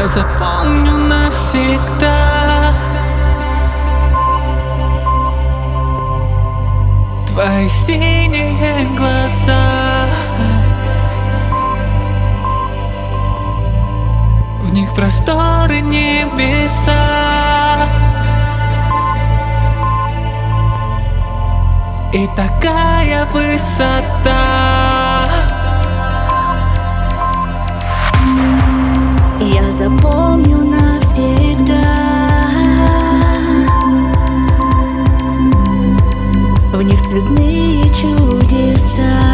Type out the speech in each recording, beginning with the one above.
Я запомню навсегда. Твои синие глаза. В них просторы небеса. И такая высота цветные чудеса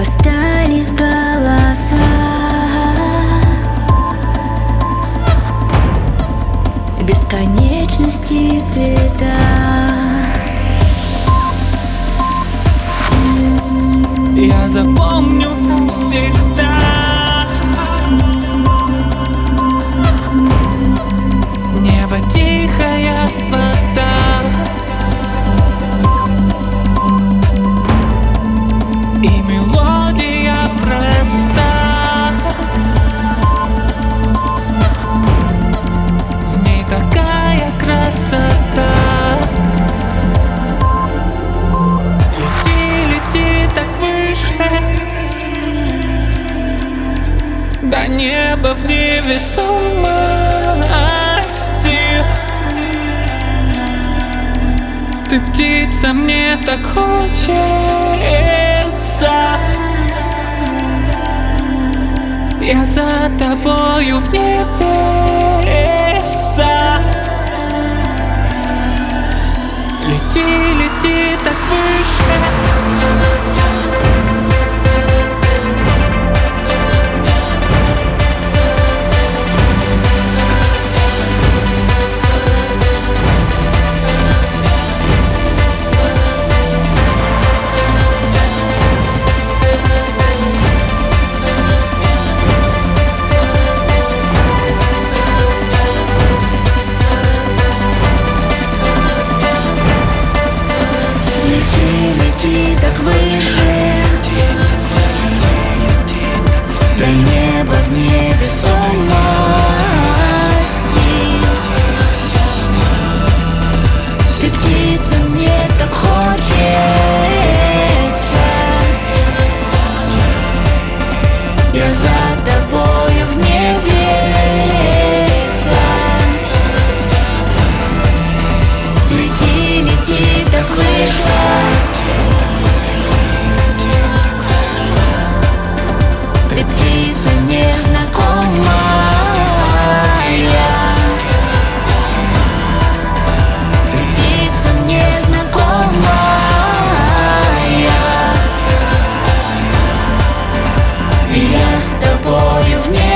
остались голоса. Бесконечности цвета. Я запомню навсегда мелодия проста. В ней такая красота. Лети, лети так выше. До неба в невесомости. Ты птица, мне так pensa Я за тобою в небеса Летит тобою в небе.